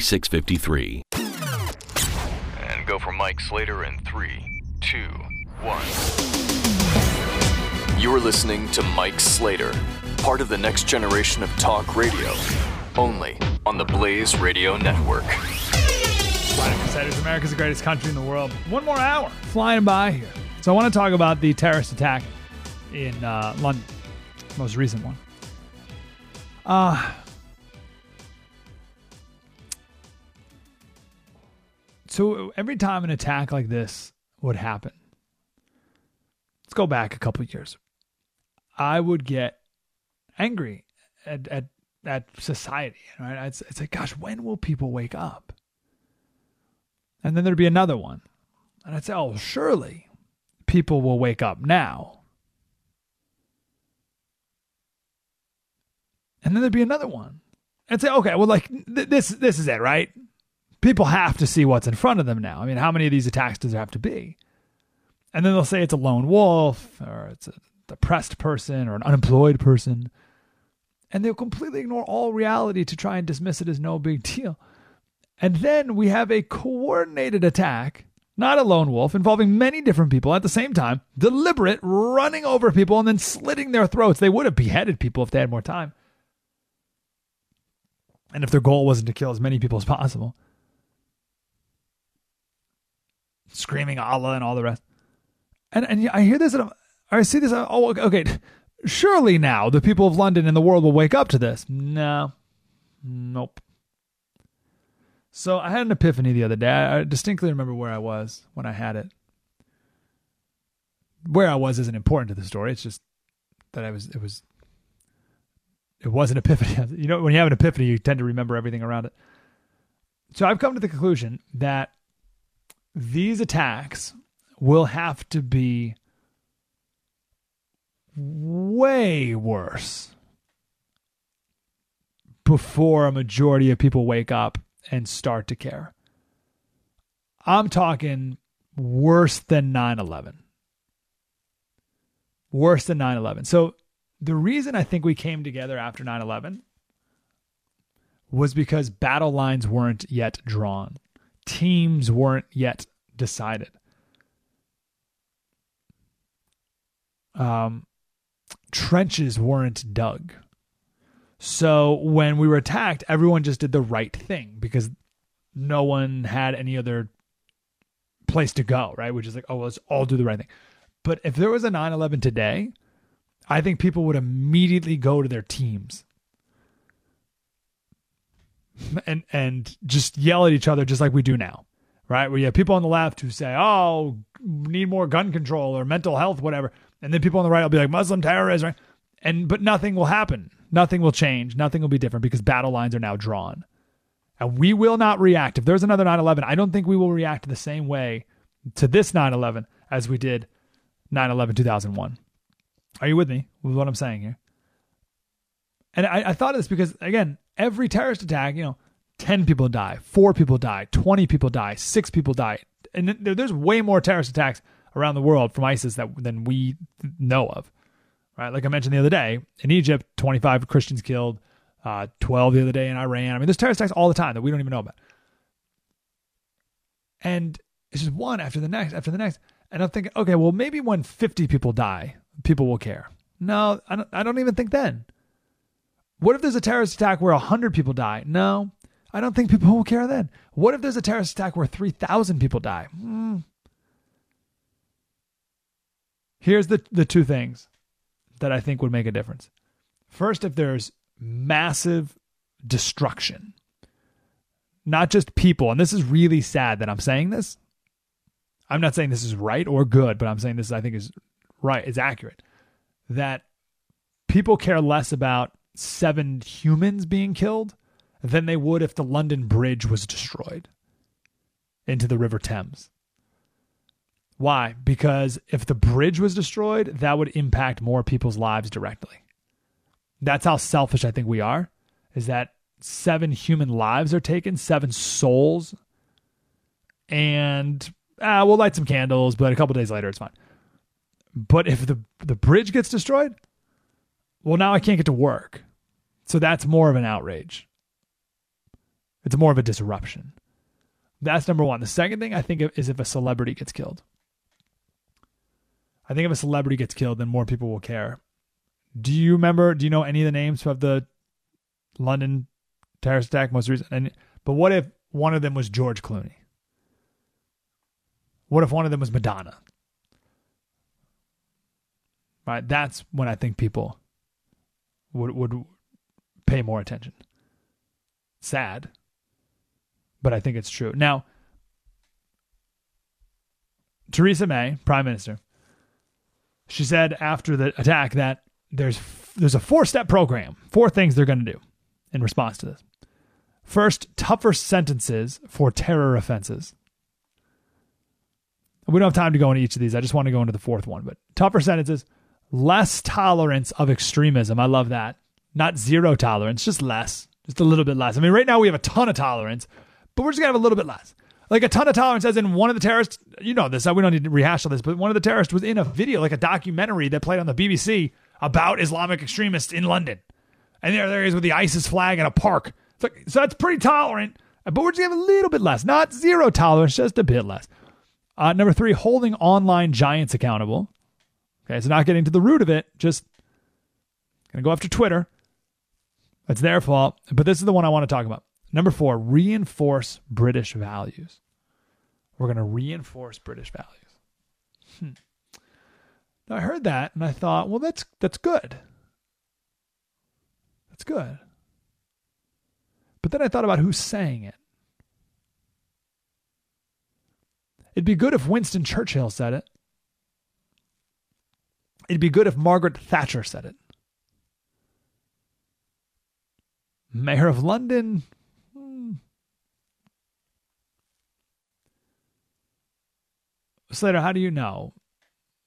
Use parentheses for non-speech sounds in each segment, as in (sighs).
4653. And go for Mike Slater in three, two, one. You are listening to Mike Slater, part of the next generation of talk radio, only on the Blaze Radio Network. Planet Crusaders, America's the greatest country in the world. One more hour flying by here. So I want to talk about the terrorist attack in uh, London, most recent one. Uh, So every time an attack like this would happen, let's go back a couple years. I would get angry at at, at society. Right? It's like, gosh, when will people wake up? And then there'd be another one, and I'd say, oh, surely people will wake up now. And then there'd be another one. And say, okay, well, like th- this, this is it, right? People have to see what's in front of them now. I mean, how many of these attacks does there have to be? And then they'll say it's a lone wolf or it's a depressed person or an unemployed person. And they'll completely ignore all reality to try and dismiss it as no big (laughs) deal. And then we have a coordinated attack, not a lone wolf, involving many different people at the same time, deliberate, running over people and then slitting their throats. They would have beheaded people if they had more time. And if their goal wasn't to kill as many people as possible. Screaming Allah and all the rest. And and I hear this and i see this. Oh, okay. Surely now the people of London and the world will wake up to this. No, nope. So I had an epiphany the other day. I distinctly remember where I was when I had it. Where I was isn't important to the story. It's just that I was. It was. It was an epiphany. (laughs) You know, when you have an epiphany, you tend to remember everything around it. So I've come to the conclusion that these attacks will have to be way worse before a majority of people wake up and start to care. I'm talking worse than 9 11. Worse than 9 11. So, the reason I think we came together after 9 11 was because battle lines weren't yet drawn teams weren't yet decided. Um, trenches weren't dug. So when we were attacked, everyone just did the right thing because no one had any other place to go, right? Which is like, oh, let's all do the right thing. But if there was a 9 11 today, I think people would immediately go to their teams and and just yell at each other just like we do now, right? Where you have people on the left who say, "Oh, need more gun control or mental health, whatever," and then people on the right will be like, "Muslim terrorism," right? And but nothing will happen. Nothing will change. Nothing will be different because battle lines are now drawn, and we will not react. If there's another 9/11, I don't think we will react the same way to this 9/11 as we did 9/11 2001. Are you with me with what I'm saying here? And I, I thought of this because again, every terrorist attack, you know, 10 people die, four people die, 20 people die, six people die. And there's way more terrorist attacks around the world from ISIS that, than we know of. Right? Like I mentioned the other day, in Egypt, 25 Christians killed, uh, 12 the other day in Iran. I mean, there's terrorist attacks all the time that we don't even know about. And it's just one after the next, after the next. And I'm thinking, okay, well, maybe when 50 people die, people will care. No, I don't, I don't even think then. What if there's a terrorist attack where 100 people die? No, I don't think people will care then. What if there's a terrorist attack where 3,000 people die? Hmm. Here's the, the two things that I think would make a difference. First, if there's massive destruction, not just people, and this is really sad that I'm saying this. I'm not saying this is right or good, but I'm saying this I think is right, is accurate. That people care less about seven humans being killed than they would if the London Bridge was destroyed into the River Thames. Why? Because if the bridge was destroyed, that would impact more people's lives directly. That's how selfish I think we are, is that seven human lives are taken, seven souls, and ah, we'll light some candles, but a couple days later it's fine. But if the the bridge gets destroyed, well, now I can't get to work. So that's more of an outrage. It's more of a disruption. That's number one. The second thing I think of is if a celebrity gets killed. I think if a celebrity gets killed, then more people will care. Do you remember? Do you know any of the names of the London terrorist attack most recent? And but what if one of them was George Clooney? What if one of them was Madonna? Right, that's when I think people would would pay more attention. Sad, but I think it's true. Now, Theresa May, Prime Minister, she said after the attack that there's there's a four step program, four things they're going to do in response to this. First, tougher sentences for terror offenses. We don't have time to go into each of these. I just want to go into the fourth one, but tougher sentences, less tolerance of extremism. I love that. Not zero tolerance, just less, just a little bit less. I mean, right now we have a ton of tolerance, but we're just to have a little bit less. Like a ton of tolerance as in one of the terrorists you know this we don't need to rehash all this but one of the terrorists was in a video like a documentary that played on the bbc about islamic extremists in london. And there, there he is with the isis flag in a park. Like, so that's pretty tolerant but we're just to have a little bit less. Not zero tolerance just a bit less. Uh, number three holding online giants accountable. Okay so not getting to the root of it just gonna go after twitter it's their fault but this is the one i want to talk about Number four, reinforce British values. We're going to reinforce British values. Hmm. Now, I heard that and I thought, well, that's that's good. That's good. But then I thought about who's saying it. It'd be good if Winston Churchill said it. It'd be good if Margaret Thatcher said it. Mayor of London, hmm. Slater, how do you know?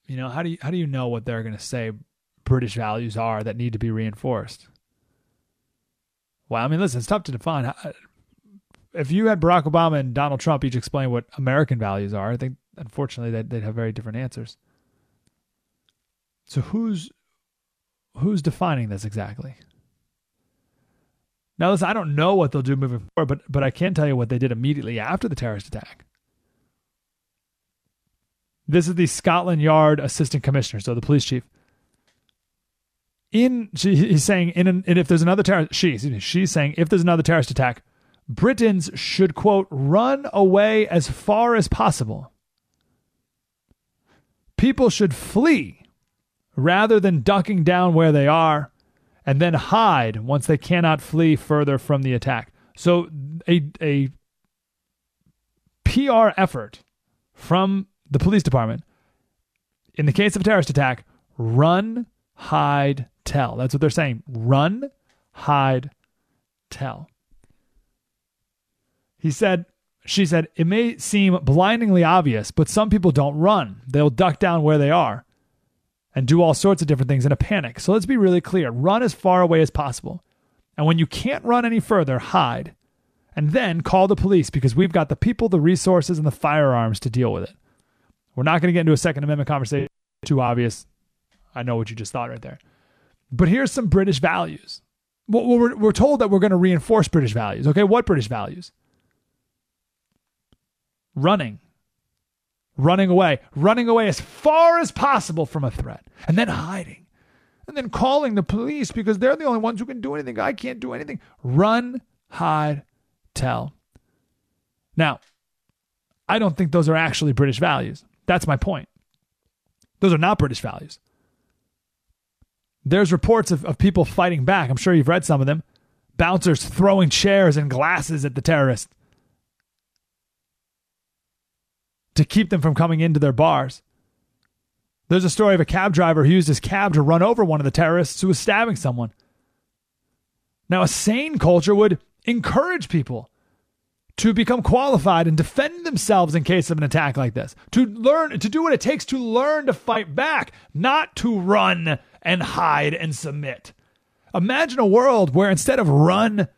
You know, how do you how do you know what they're going to say British values are that need to be reinforced? Well, I mean, listen, it's tough to define. If you had Barack Obama and Donald Trump each explain what American values are, I think unfortunately they'd, they'd have very different answers. So who's who's defining this exactly? Now, listen, I don't know what they'll do moving forward, but but I can tell you what they did immediately after the terrorist attack. This is the Scotland Yard Assistant Commissioner, so the police chief. In she, he's saying in an, and if there's another terrorist, she she's saying if there's another terrorist attack, Britons should quote run away as far as possible. People should flee rather than ducking down where they are and then hide once they cannot flee further from the attack. So a a PR effort from the police department, in the case of a terrorist attack, run, hide, tell. That's what they're saying. Run, hide, tell. He said, she said, it may seem blindingly obvious, but some people don't run. They'll duck down where they are and do all sorts of different things in a panic. So let's be really clear run as far away as possible. And when you can't run any further, hide. And then call the police because we've got the people, the resources, and the firearms to deal with it. We're not going to get into a Second Amendment conversation. Too obvious. I know what you just thought right there. But here's some British values. Well, we're, we're told that we're going to reinforce British values. Okay, what British values? Running. Running away. Running away as far as possible from a threat. And then hiding. and then calling the police because they're the only ones who can do anything. I can't do anything. Run, hide, tell. Now, I don't think those are actually British values. That's my point. Those are not British values. There's reports of, of people fighting back. I'm sure you've read some of them. Bouncers throwing chairs and glasses at the terrorists to keep them from coming into their bars. There's a story of a cab driver who used his cab to run over one of the terrorists who was stabbing someone. Now, a sane culture would encourage people to become qualified and defend themselves in case of an attack like this, to learn, to do what it takes to learn to fight back, not to run and hide and submit. Imagine a world where instead of run,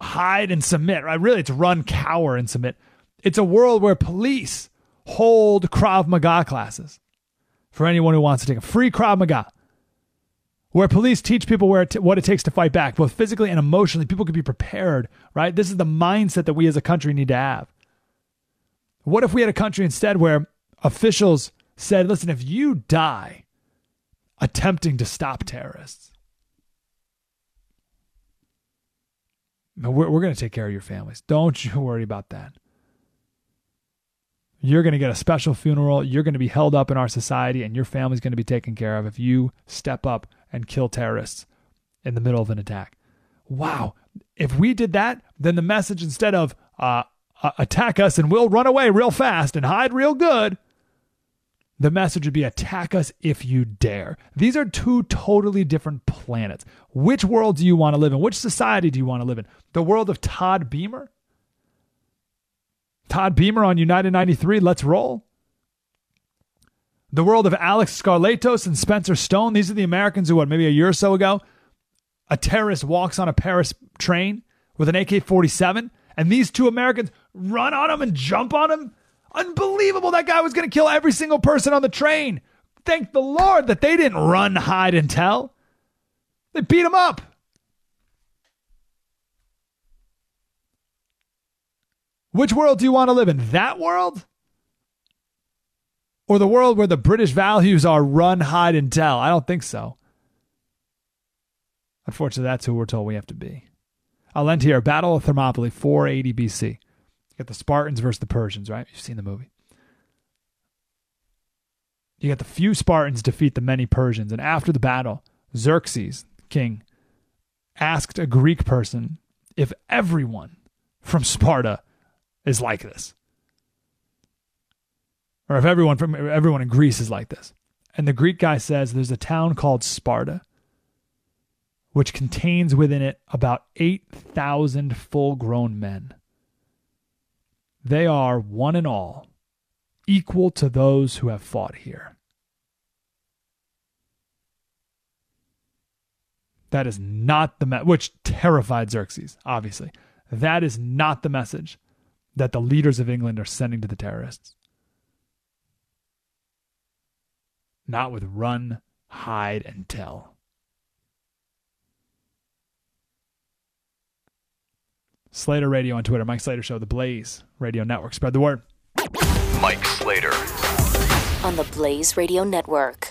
hide, and submit, right? Really, it's run, cower, and submit. It's a world where police hold Krav Maga classes for anyone who wants to take a free Krav Maga, where police teach people where it what it takes to fight back, both physically and emotionally. People can be prepared, right? This is the mindset that we as a country need to have. What if we had a country instead where officials said, listen, if you die attempting to stop terrorists, we're, we're going to take care of your families. Don't (laughs) you worry about that. You're going to get a special funeral. You're going to be held up in our society, and your family's going to be taken care of if you step up and kill terrorists in the middle of an attack. Wow. If we did that, then the message instead of uh, attack us and we'll run away real fast and hide real good, the message would be attack us if you dare. These are two totally different planets. Which world do you want to live in? Which society do you want to live in? The world of Todd Beamer Todd Beamer on United 93, let's roll. The world of Alex Skarlatos and Spencer Stone. These are the Americans who, what, maybe a year or so ago, a terrorist walks on a Paris train with an AK 47, and these two Americans run on him and jump on him. Unbelievable. That guy was going to kill every single person on the train. Thank the Lord that they didn't run, hide, and tell. They beat him up. Which world do you want to live in? That world? Or the world where the British values are run, hide, and tell? I don't think so. Unfortunately, that's who we're told we have to be. I'll end here. Battle of Thermopylae, 480 BC. You got the Spartans versus the Persians, right? You've seen the movie. You got the few Spartans defeat the many Persians. And after the battle, Xerxes, king, asked a Greek person if everyone from Sparta is like this. Or if everyone from everyone in Greece is like this. And the Greek guy says there's a town called Sparta, which contains within it about 8,000 full grown men. They are, one and all, equal to those who have fought here. That is not the message, which terrified Xerxes, obviously. That is not the message that the leaders of England are sending to the terrorists. Not with run, hide, and tell. Slater Radio on Twitter, Mike Slater Show, The Blaze Radio Network. Spread the word. Mike Slater. On the Blaze Radio Network.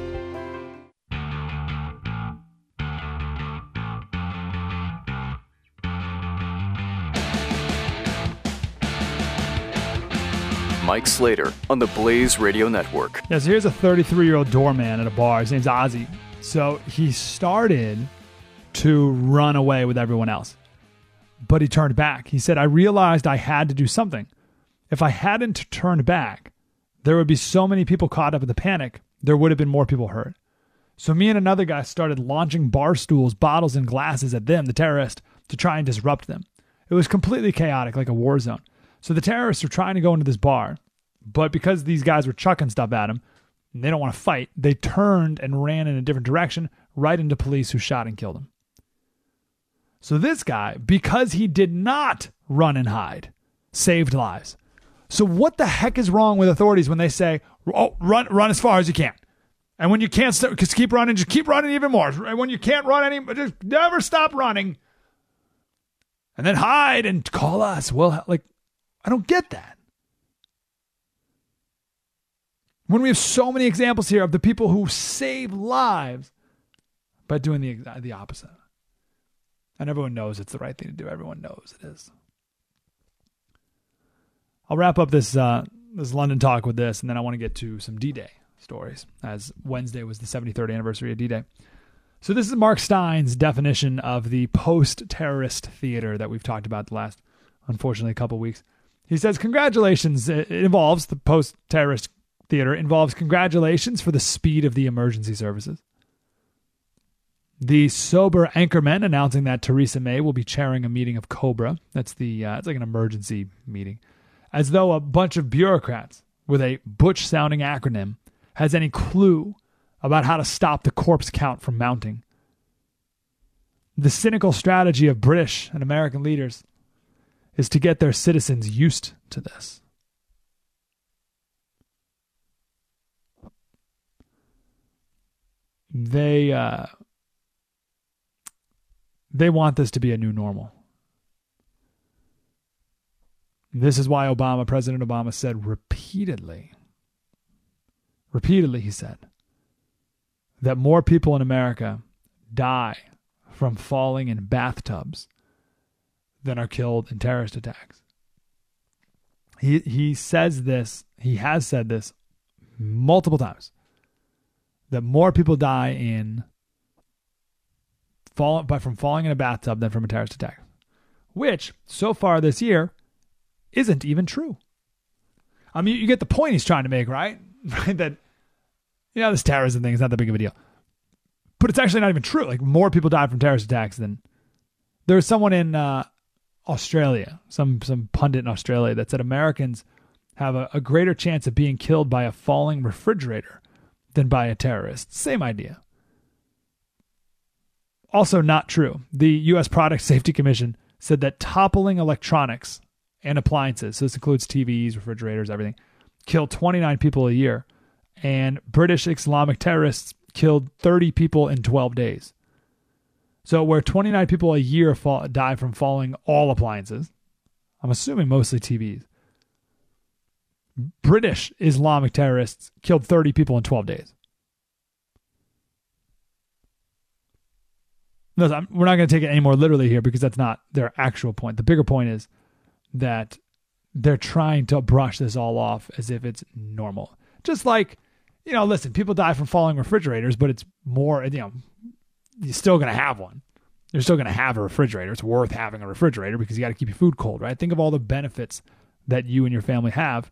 Mike Slater on the Blaze Radio Network. Yeah, so here's a 33 year old doorman at a bar. His name's Ozzy. So he started to run away with everyone else, but he turned back. He said, I realized I had to do something. If I hadn't turned back, there would be so many people caught up in the panic, there would have been more people hurt. So me and another guy started launching bar stools, bottles, and glasses at them, the terrorists, to try and disrupt them. It was completely chaotic, like a war zone. So the terrorists were trying to go into this bar, but because these guys were chucking stuff at them, and they don't want to fight, they turned and ran in a different direction, right into police who shot and killed him. So this guy, because he did not run and hide, saved lives. So what the heck is wrong with authorities when they say, "Oh, run, run as far as you can," and when you can't, st- just keep running, just keep running even more. And when you can't run any, just never stop running, and then hide and call us. Well, like, I don't get that. When we have so many examples here of the people who save lives by doing the the opposite, and everyone knows it's the right thing to do. Everyone knows it is. I'll wrap up this uh, this London talk with this, and then I want to get to some D Day stories, as Wednesday was the 73rd anniversary of D Day. So this is Mark Steyn's definition of the post-terrorist theater that we've talked about the last, unfortunately, couple weeks. He says, "Congratulations! It involves the post-terrorist theater involves congratulations for the speed of the emergency services." The sober anchorman announcing that Theresa May will be chairing a meeting of Cobra. That's the uh, it's like an emergency meeting as though a bunch of bureaucrats with a butch sounding acronym has any clue about how to stop the corpse count from mounting. The cynical strategy of British and American leaders is to get their citizens used to this. They uh, they want this to be a new normal. This is why Obama, President Obama, said repeatedly, repeatedly, he said, that more people in America die from falling in bathtubs than are killed in terrorist attacks. He, he says this, he has said this multiple times that more people die in fall, by from falling in a bathtub than from a terrorist attack, which so far this year isn't even true. I mean, you get the point he's trying to make, right? (laughs) Right? That, you know, this terrorism thing is not that big of a deal. But it's actually not even true. Like, more people die from terrorist attacks than. There was someone in uh, Australia, some, some pundit in Australia, that said Americans have a, a greater chance of being killed by a falling refrigerator than by a terrorist. Same idea. Also, not true. The U.S. Product (laughs) Safety Commission said that toppling electronics and appliances, so this includes TVs, refrigerators, everything, kill 29 people a year. And British Islamic terrorists killed 30 people in 12 days. So, where 29 people a year fall, die from falling all appliances, I'm assuming mostly TVs, British Islamic terrorists killed 30 people in 12 days. No, we're not going to take it any more literally here because that's not their actual point. The bigger point is that they're trying to brush this all off as if it's normal. Just like, you know, listen, people die from falling refrigerators, but it's more, you know, you're still going to have one. You're still going to have a refrigerator. It's worth having a refrigerator because you got to keep your food cold, right? Think of all the benefits that you and your family have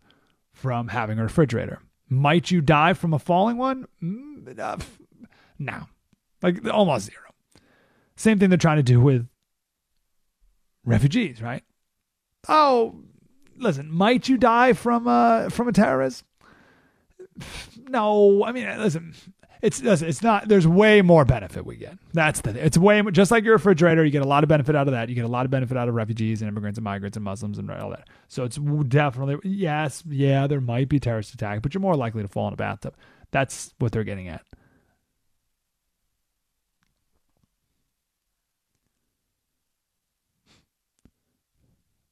from having a refrigerator. Might you die from a falling one? Mm, uh, no, like almost zero. Same thing they're trying to do with refugees, right? Oh, listen, might you die from uh from a terrorist? No, I mean, listen, it's it's not. There's way more benefit we get. That's the. It's way just like your refrigerator. You get a lot of benefit out of that. You get a lot of benefit out of refugees and immigrants and migrants and Muslims and all that. So it's definitely yes, yeah. There might be terrorist attack, but you're more likely to fall in a bathtub. That's what they're getting at.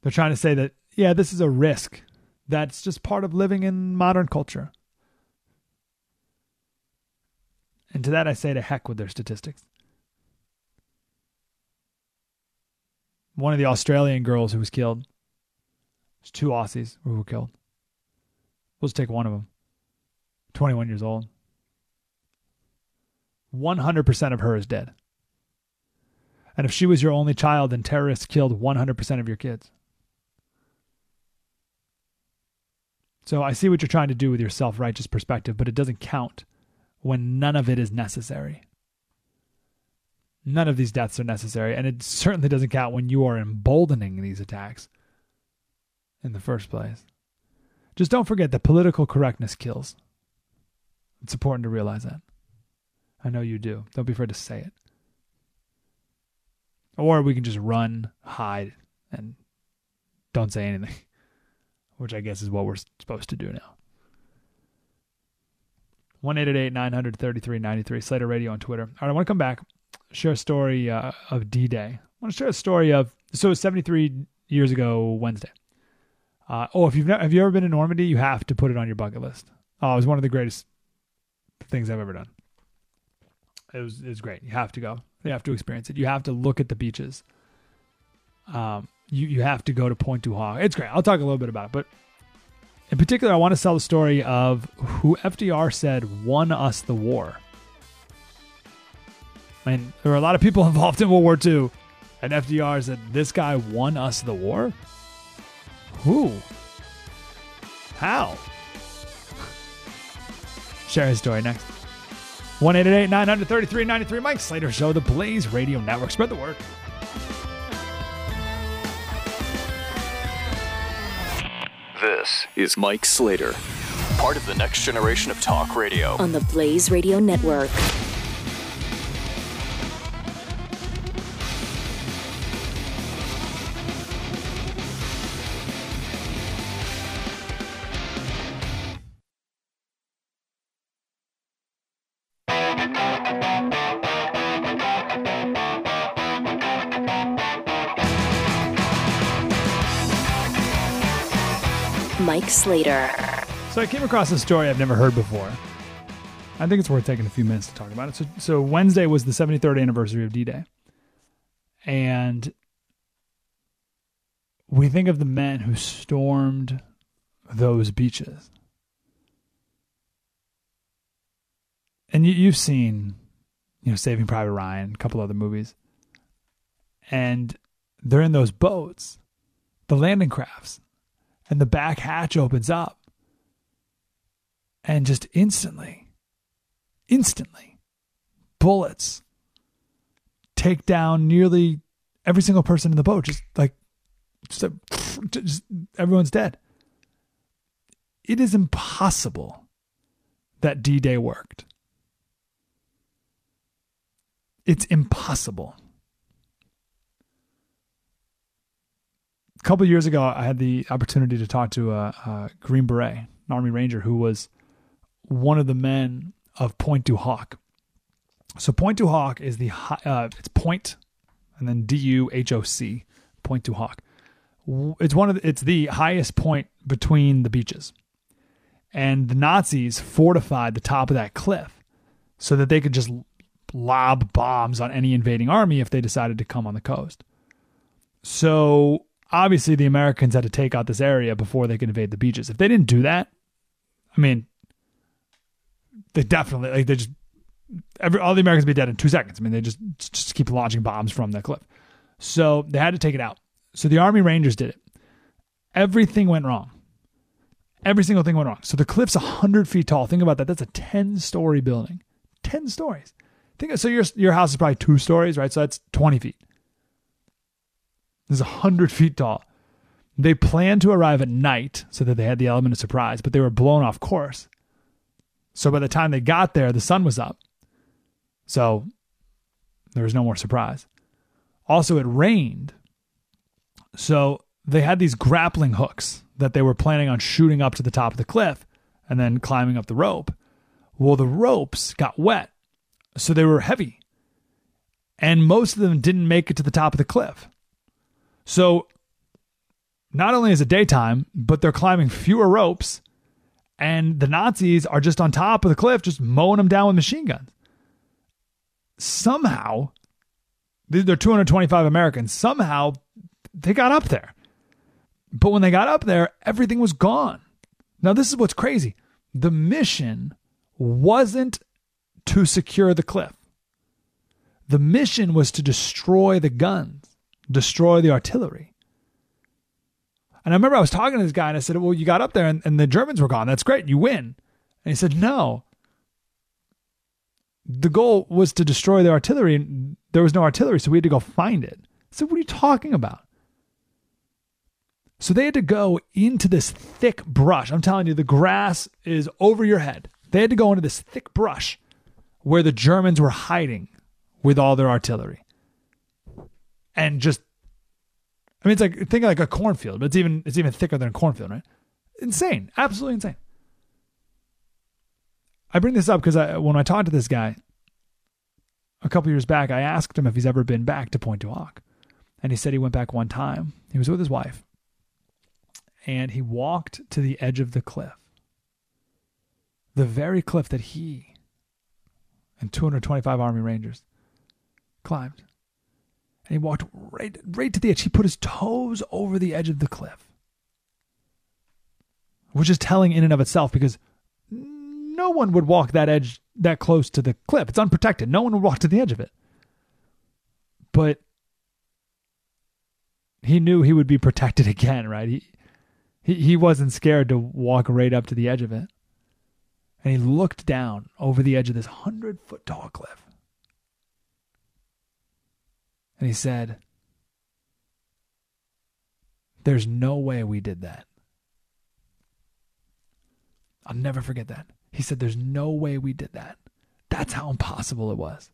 They're trying to say that, yeah, this is a risk. That's just part of living in modern culture. And to that, I say to heck with their statistics. One of the Australian girls who was killed, there's two Aussies who were killed. We'll just take one of them. 21 years old. 100% of her is dead. And if she was your only child, then terrorists killed 100% of your kids. So I see what you're trying to do with your self righteous perspective, but it doesn't count when none of it is necessary. None of these deaths are necessary, and it certainly doesn't count when you are emboldening these attacks in the first place. Just don't forget that political correctness kills. It's important to realize that. I know you do. Don't be afraid to say it. Or we can just run, hide, and don't say anything, (laughs) which I guess is what we're supposed to do now. 1 900 3393, Slater Radio on Twitter. All right, I want to come back, share a story uh, of D Day. I want to share a story of, so 73 years ago, Wednesday. Uh, oh, if you've never, have you ever been to Normandy? You have to put it on your bucket list. Oh, it was one of the greatest things I've ever done. It was it was great. You have to go. You have to experience it. You have to look at the beaches. Um, you you have to go to Pointe du Hoc. It's great. I'll talk a little bit about it, but in particular, I want to tell the story of who FDR said won us the war. I mean, there were a lot of people (laughs) involved in World War II, and FDR said this guy won us the war. Who? How? (laughs) Share his story next. 1 933 93 Mike Slater Show, the Blaze Radio Network. Spread the word. This is Mike Slater, part of the next generation of talk radio. On the Blaze Radio Network. Mike Slater. So I came across a story I've never heard before. I think it's worth taking a few minutes to talk about it. So, so Wednesday was the 73rd anniversary of D Day. And we think of the men who stormed those beaches. And you, you've seen, you know, Saving Private Ryan, a couple other movies. And they're in those boats, the landing crafts and the back hatch opens up. And just instantly, instantly, bullets take down nearly every single person in the boat. Just like, just, (sniffs) just everyone's dead. It is impossible that D Day worked. It's impossible. Couple years ago, I had the opportunity to talk to a, a, Green Beret, an Army Ranger, who was one of the men of Pointe du Hoc. So Pointe du Hoc is the uh, it's Point, and then D U H O C, Pointe du Hoc. It's one of the, it's the highest point between the beaches, and the Nazis fortified the top of that cliff so that they could just lob bombs on any invading army if they decided to come on the coast. So obviously the Americans had to take out this area before they could invade the beaches. If they didn't do that, I mean, they definitely like they just every all the Americans would be dead in two seconds. I mean, they just just keep launching bombs from the cliff. So they had to take it out. So the Army Rangers did it. Everything went wrong. Every single thing went wrong. So the cliff's hundred feet tall. Think about that. That's a ten story building. Ten stories. Think so. Your your house is probably two stories, right? So that's twenty feet is 100 feet tall. They planned to arrive at night so that they had the element of surprise, but they were blown off course. So by the time they got there, the sun was up. So there was no more surprise. Also, it rained. So they had these grappling hooks that they were planning on shooting up to the top of the cliff and then climbing up the rope. Well, the ropes got wet, so they were heavy. And most of them didn't make it to the top of the cliff. So not only is it daytime, but they're climbing fewer ropes, and the Nazis are just on top of the cliff, just mowing them down with machine guns. Somehow, they're 225 Americans. Somehow, they got up there. But when they got up there, everything was gone. Now, this is what's crazy. The mission wasn't to secure the cliff. The mission was to destroy the guns destroy the artillery. And I remember I was talking to this guy and I said, Well, you got up there and, and the Germans were gone. That's great. You win. And he said, No. The goal was to destroy the artillery. And there was no artillery, so we had to go find it. I said, What are you talking about? So they had to go into this thick brush. I'm telling you, the grass is over your head. They had to go into this thick brush where the Germans were hiding with all their artillery. And just I mean it's like think like a cornfield, but it's even it's even thicker than a cornfield, right? Insane. Absolutely insane. I bring this up because I when I talked to this guy a couple years back, I asked him if he's ever been back to Pointe du Hoc. And he said he went back one time. He was with his wife. And he walked to the edge of the cliff. The very cliff that he and 225 Army Rangers climbed. And he walked right right to the edge. He put his toes over the edge of the cliff. Which is telling in and of itself because no one would walk that edge that close to the cliff. It's unprotected. No one would walk to the edge of it. But he knew he would be protected (laughs) again, right? He he, he wasn't scared to walk right up to the edge of it. And he looked down over the edge of this hundred foot tall cliff. And he said, There's no way we did that. I'll never forget that. He said, There's no way we did that. That's how impossible it was.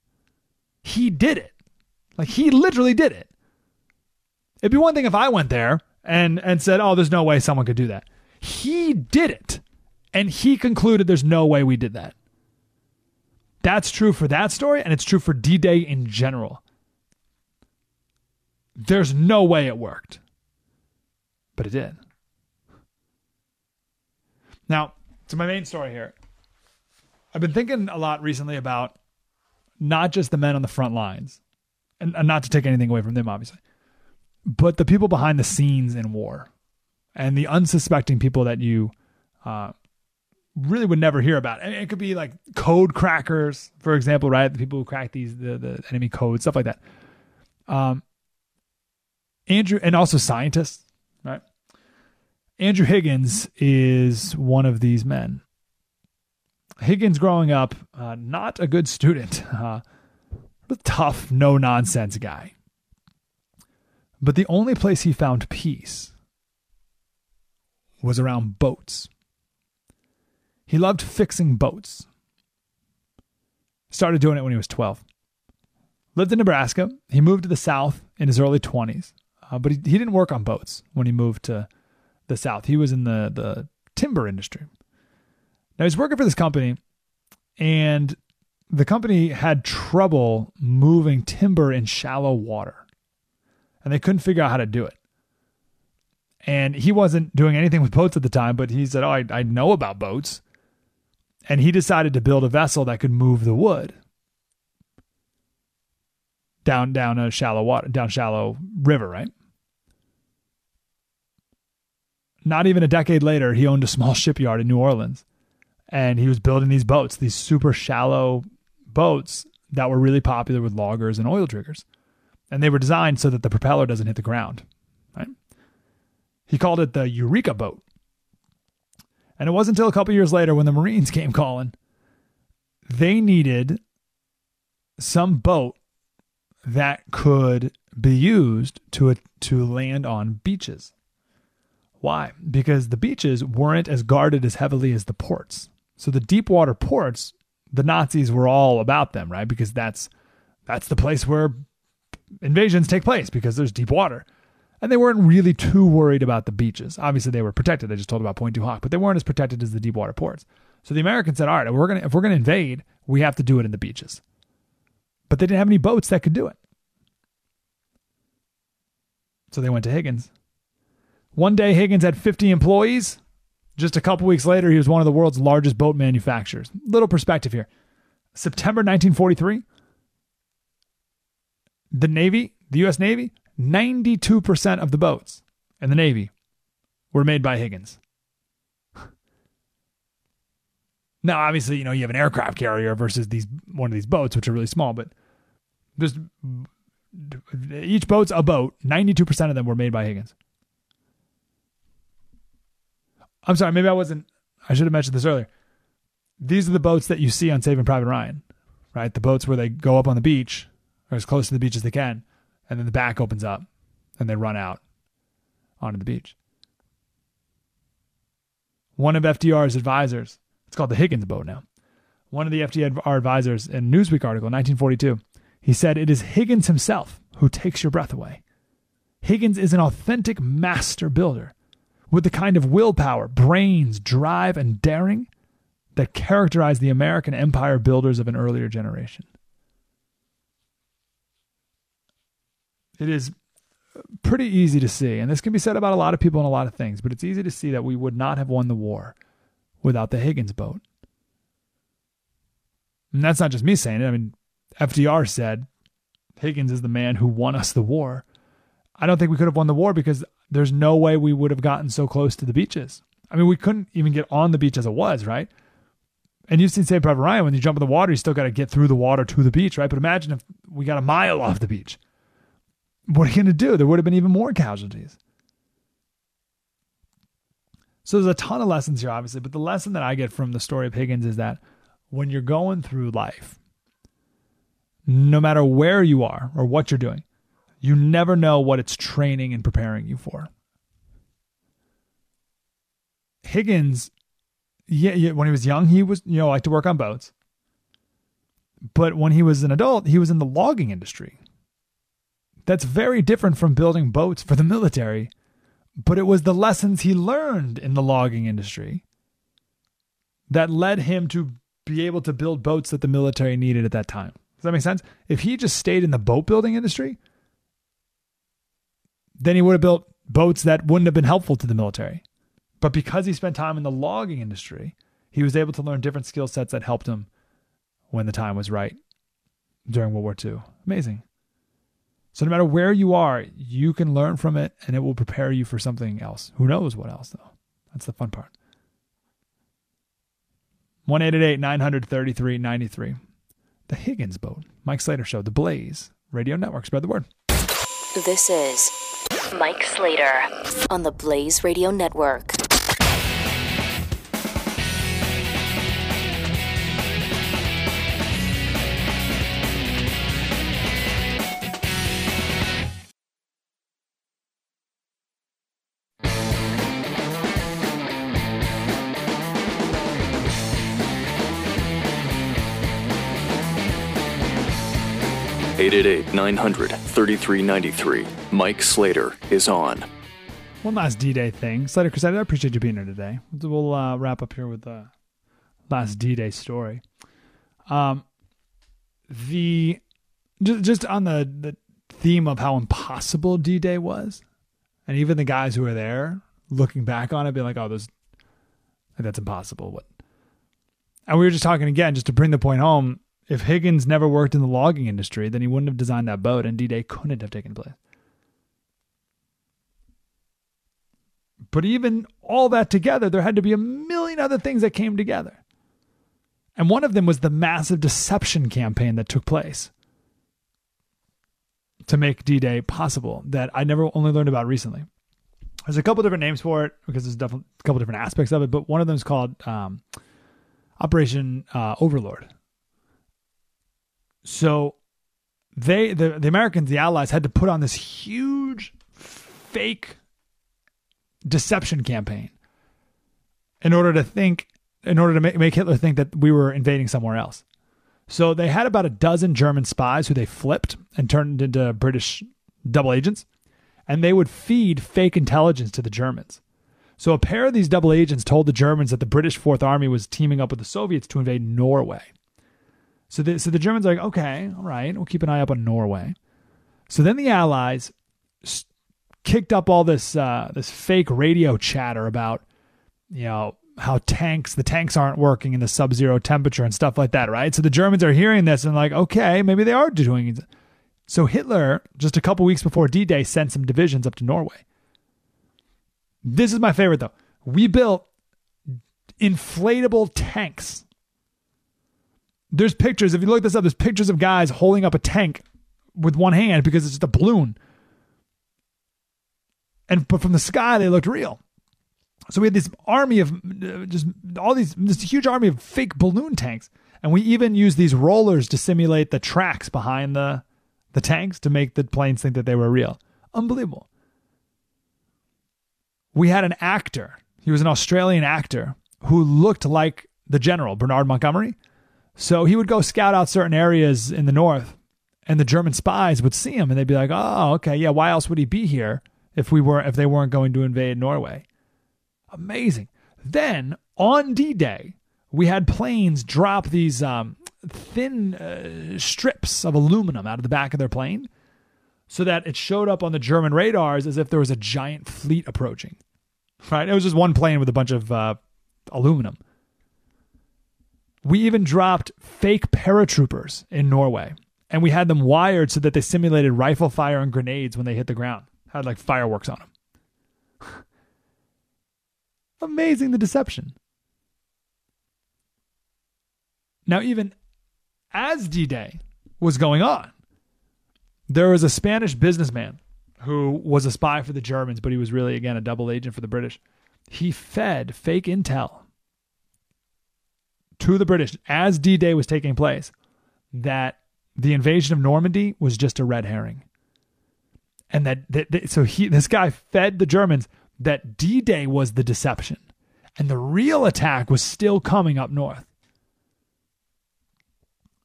He did it. Like he literally did it. It'd be one thing if I went there and and said, "Oh, there's no way someone could do that." He did it. And he concluded there's no way we did that. That's true for that story and it's true for D-Day in general. There's no way it worked. But it did. Now, to my main story here. I've been thinking a lot recently about not just the men on the front lines, and, and not to take anything away from them, obviously, but the people behind the scenes in war and the unsuspecting people that you uh, really would never hear about. it could be like code crackers, for example, right? The people who crack these the, the enemy code, stuff like that. Um, Andrew, and also scientists, right? Andrew Higgins is one of these men. Higgins, growing up, uh, not a good student, (laughs) uh, tough, no nonsense guy. But the only place he found peace was around boats. He loved fixing boats. Started doing it when he was 12. Lived in Nebraska. He moved to the South in his early 20s, uh, but he, he didn't work on boats when he moved to the South. He was in the, the timber industry. Now he's working for this company, and the company had trouble moving timber in shallow water, and they couldn't figure out how to do it. And he wasn't doing anything with boats at the time, but he said, "Oh, I, I know about boats," and he decided to build a vessel that could move the wood down down a shallow water down shallow river, right? Not even a decade later, he owned a small (laughs) shipyard in New Orleans and he was building these boats, these super shallow boats that were really popular with loggers and oil riggers. And they were designed so that the propeller doesn't hit the ground. Right? He called it the Eureka boat. And it wasn't until a couple years later when the Marines came calling, they needed some boat that could be used to to land on beaches. Why? Because the beaches weren't as guarded as heavily as the ports. So the deep water ports, the Nazis were all about them, right? Because that's that's the place where invasions take place because there's deep water. And they weren't really too worried about the beaches. Obviously, they were protected. They just told about Pointe du Hoc, but they weren't as protected as the deep water ports. So the Americans said, "All right, if we're gonna if we're gonna invade, we have to do it in the beaches." But they didn't have any boats that could do it. So they went to Higgins. One day, Higgins had 50 employees. Just a couple weeks later, he was one of the world's largest boat manufacturers. Little perspective here. September 1943, the Navy, the U.S. Navy, 92% of the boats in the Navy were made by Higgins. (laughs) Now, obviously, you know, you have an aircraft carrier versus these one of these boats, which are really small, but just each boat's a boat. 92% of them were made by Higgins. I'm sorry, maybe I wasn't. I should have mentioned this earlier. These are the boats that you see on Saving Private Ryan, right? The boats where they go up on the beach, or as close to the beach as they can, and then the back opens up and they run out onto the beach. One of FDR's advisors, it's called the Higgins boat now. One of the FDR advisors in Newsweek article in 1942, he said, It is Higgins himself who takes your breath away. Higgins is an authentic master builder with the kind of willpower, brains, drive, and daring that characterized the American empire builders of an earlier generation. It is pretty easy to see, and this can be said about a lot of people and a lot of things, but it's easy to see that we would not have won the war without the Higgins boat. And that's not just me saying it. I mean, FDR said Higgins is the man who won us the war. I don't think we could have won the war because there's no way we would have gotten so close to the beaches. I mean, we couldn't even get on the beach as it was, right? And you've seen Saving Private Ryan, when you jump in the water, you still got to get through the water to the beach, right? But imagine if we got a mile off the beach. What are you going to do? There would have been even more casualties. So there's a ton of lessons here, obviously, but the lesson that I get from the story of Higgins is that when you're going through life, no matter where you are or what you're doing, you never know what it's training and preparing you for. Higgins, yeah, when he was young, he was, you know, liked to work on boats. But when he was an adult, he was in the logging industry. That's very different from building boats for the military, but it was the lessons he learned in the logging industry that led him to be able to build boats that the military needed at that time. Does that make sense? If he just stayed in the boat building industry, then he would have built boats that wouldn't have been helpful to the military. But because he spent time in the logging industry, he was able to learn different skill sets that helped him when the time was right during World War II. Amazing. So no matter where you are, you can learn from it and it will prepare you for something else. Who knows what else though? That's the fun part. 1-888-933-93. The Higgins Boat. Mike Slater Show. The Blaze. Radio Network. Spread the word. This is Mike Slater on the Blaze Radio Network. 888 900 3393. Mike Slater is on. One last D Day thing. Slater Crusader, I appreciate you being here today. We'll uh, wrap up here with the last D Day story. Um, the just, just on the, the theme of how impossible D Day was, and even the guys who were there looking back on it, being like, oh, those, that's impossible. What? And we were just talking again, just to bring the point home if Higgins never worked in the logging industry, then he wouldn't have designed that boat and D Day couldn't have taken place. But even all that together, there had to be a million other things that came together. And one of them was the massive deception campaign that took place to make D Day possible that I never only learned about recently. There's a couple different names for it because there's definitely a couple different aspects of it, but one of them is called um, Operation uh, Overlord. So they the, the Americans, the Allies, had to put on this huge fake deception campaign in order to think in order to make, make Hitler think that we were invading somewhere else. So they had about a dozen German spies who they flipped and turned into British double agents, and they would feed fake intelligence to the Germans. So a pair of these double agents told the Germans that the British Fourth Army was teaming up with the Soviets to invade Norway. So the, so the Germans are like, okay, all right, we'll keep an eye up on Norway. So then the Allies kicked up all this uh, this fake radio chatter about, you know, how tanks the tanks aren't working in the sub-zero temperature and stuff like that, right? So the Germans are hearing this and like, okay, maybe they are doing it. So Hitler, just a couple weeks before D-Day, sent some divisions up to Norway. This is my favorite though. We built inflatable tanks there's pictures. If you look this up, there's pictures of guys holding up a tank with one hand because it's just a balloon. And but from the sky, they looked real. So we had this army of uh, just all these this huge army of fake balloon tanks, and we even used these rollers to simulate the tracks behind the the tanks to make the planes think that they were real. Unbelievable. We had an actor, he was an Australian actor who looked like the general, Bernard Montgomery. So he would go scout out certain areas in the north, and the German spies would see him and they'd be like, "Oh, okay, yeah, why else would he be here if we were if they weren't going to invade Norway?" Amazing. Then on D-Day, we had planes drop these um, thin uh, strips of aluminum out of the back of their plane so that it showed up on the German radars as if there was a giant fleet approaching. Right? It was just one plane with a bunch of uh, aluminum. We even dropped fake paratroopers in Norway, and we had them wired so that they simulated rifle fire and grenades when they hit the ground. Had like fireworks on them. (sighs) Amazing the deception. Now, even as D Day was going on, there was a Spanish businessman who was a spy for the Germans, but he was really, again, a double agent for the British. He fed fake intel to the British as D Day was taking place that the invasion of Normandy was just a red herring. And that, that, that so he this guy fed the Germans that D Day was the deception and the real attack was still coming up north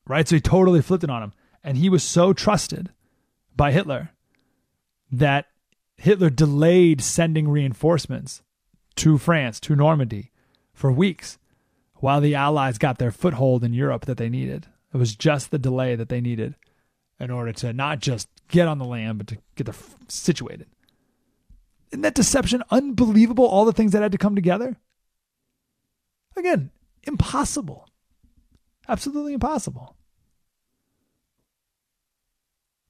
right? So he totally flipped it on him. And he was so trusted by Hitler that Hitler delayed sending reinforcements to France, to Normandy, for weeks while the Allies got their foothold in Europe that they needed. It was just the delay that they needed in order to not just get on the land, but to get them situated. Isn't that deception unbelievable? All the things that had to come together? Again, impossible. Absolutely impossible.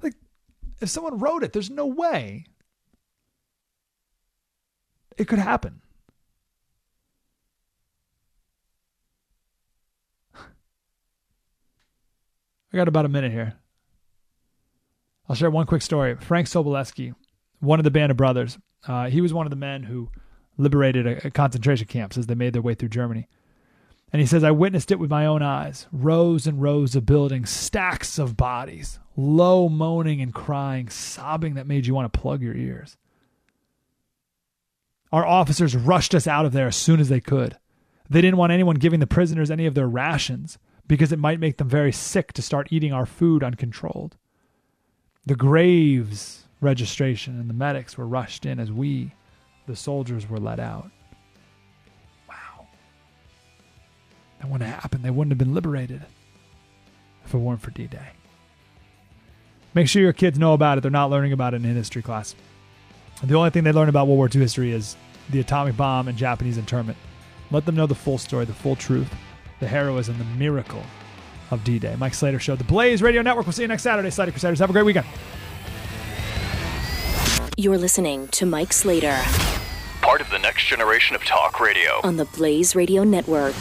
Like, if someone wrote it, there's no way it could happen. I got about a minute here. I'll share one quick story. Frank Sobolewski, one of the Band of Brothers, uh, he was one of the men who liberated a, a concentration camps as they made their way through Germany. And he says, I witnessed it with my own eyes rows and rows of buildings, stacks of bodies, low moaning and crying, sobbing that made you want to plug your ears. Our officers rushed us out of there as soon as they could. They didn't want anyone giving the prisoners any of their rations because it might make them very sick to start eating our food uncontrolled. The graves registration and the medics were rushed in as we, the soldiers, were let out. Wow. That wouldn't have happened. They wouldn't have been liberated if it weren't for D Day. Make sure your kids know about it. They're not learning about it in history class. The only thing they learn about World War II history is the atomic bomb and Japanese internment. Let them know the full story, the full truth, the heroism, the miracle of D Day. Mike Slater Show, the Blaze Radio Network. We'll see you next Saturday, Slater Crusaders. Have a great weekend. You're listening to Mike Slater Part of the next generation of talk radio. on the Blaze Radio Network.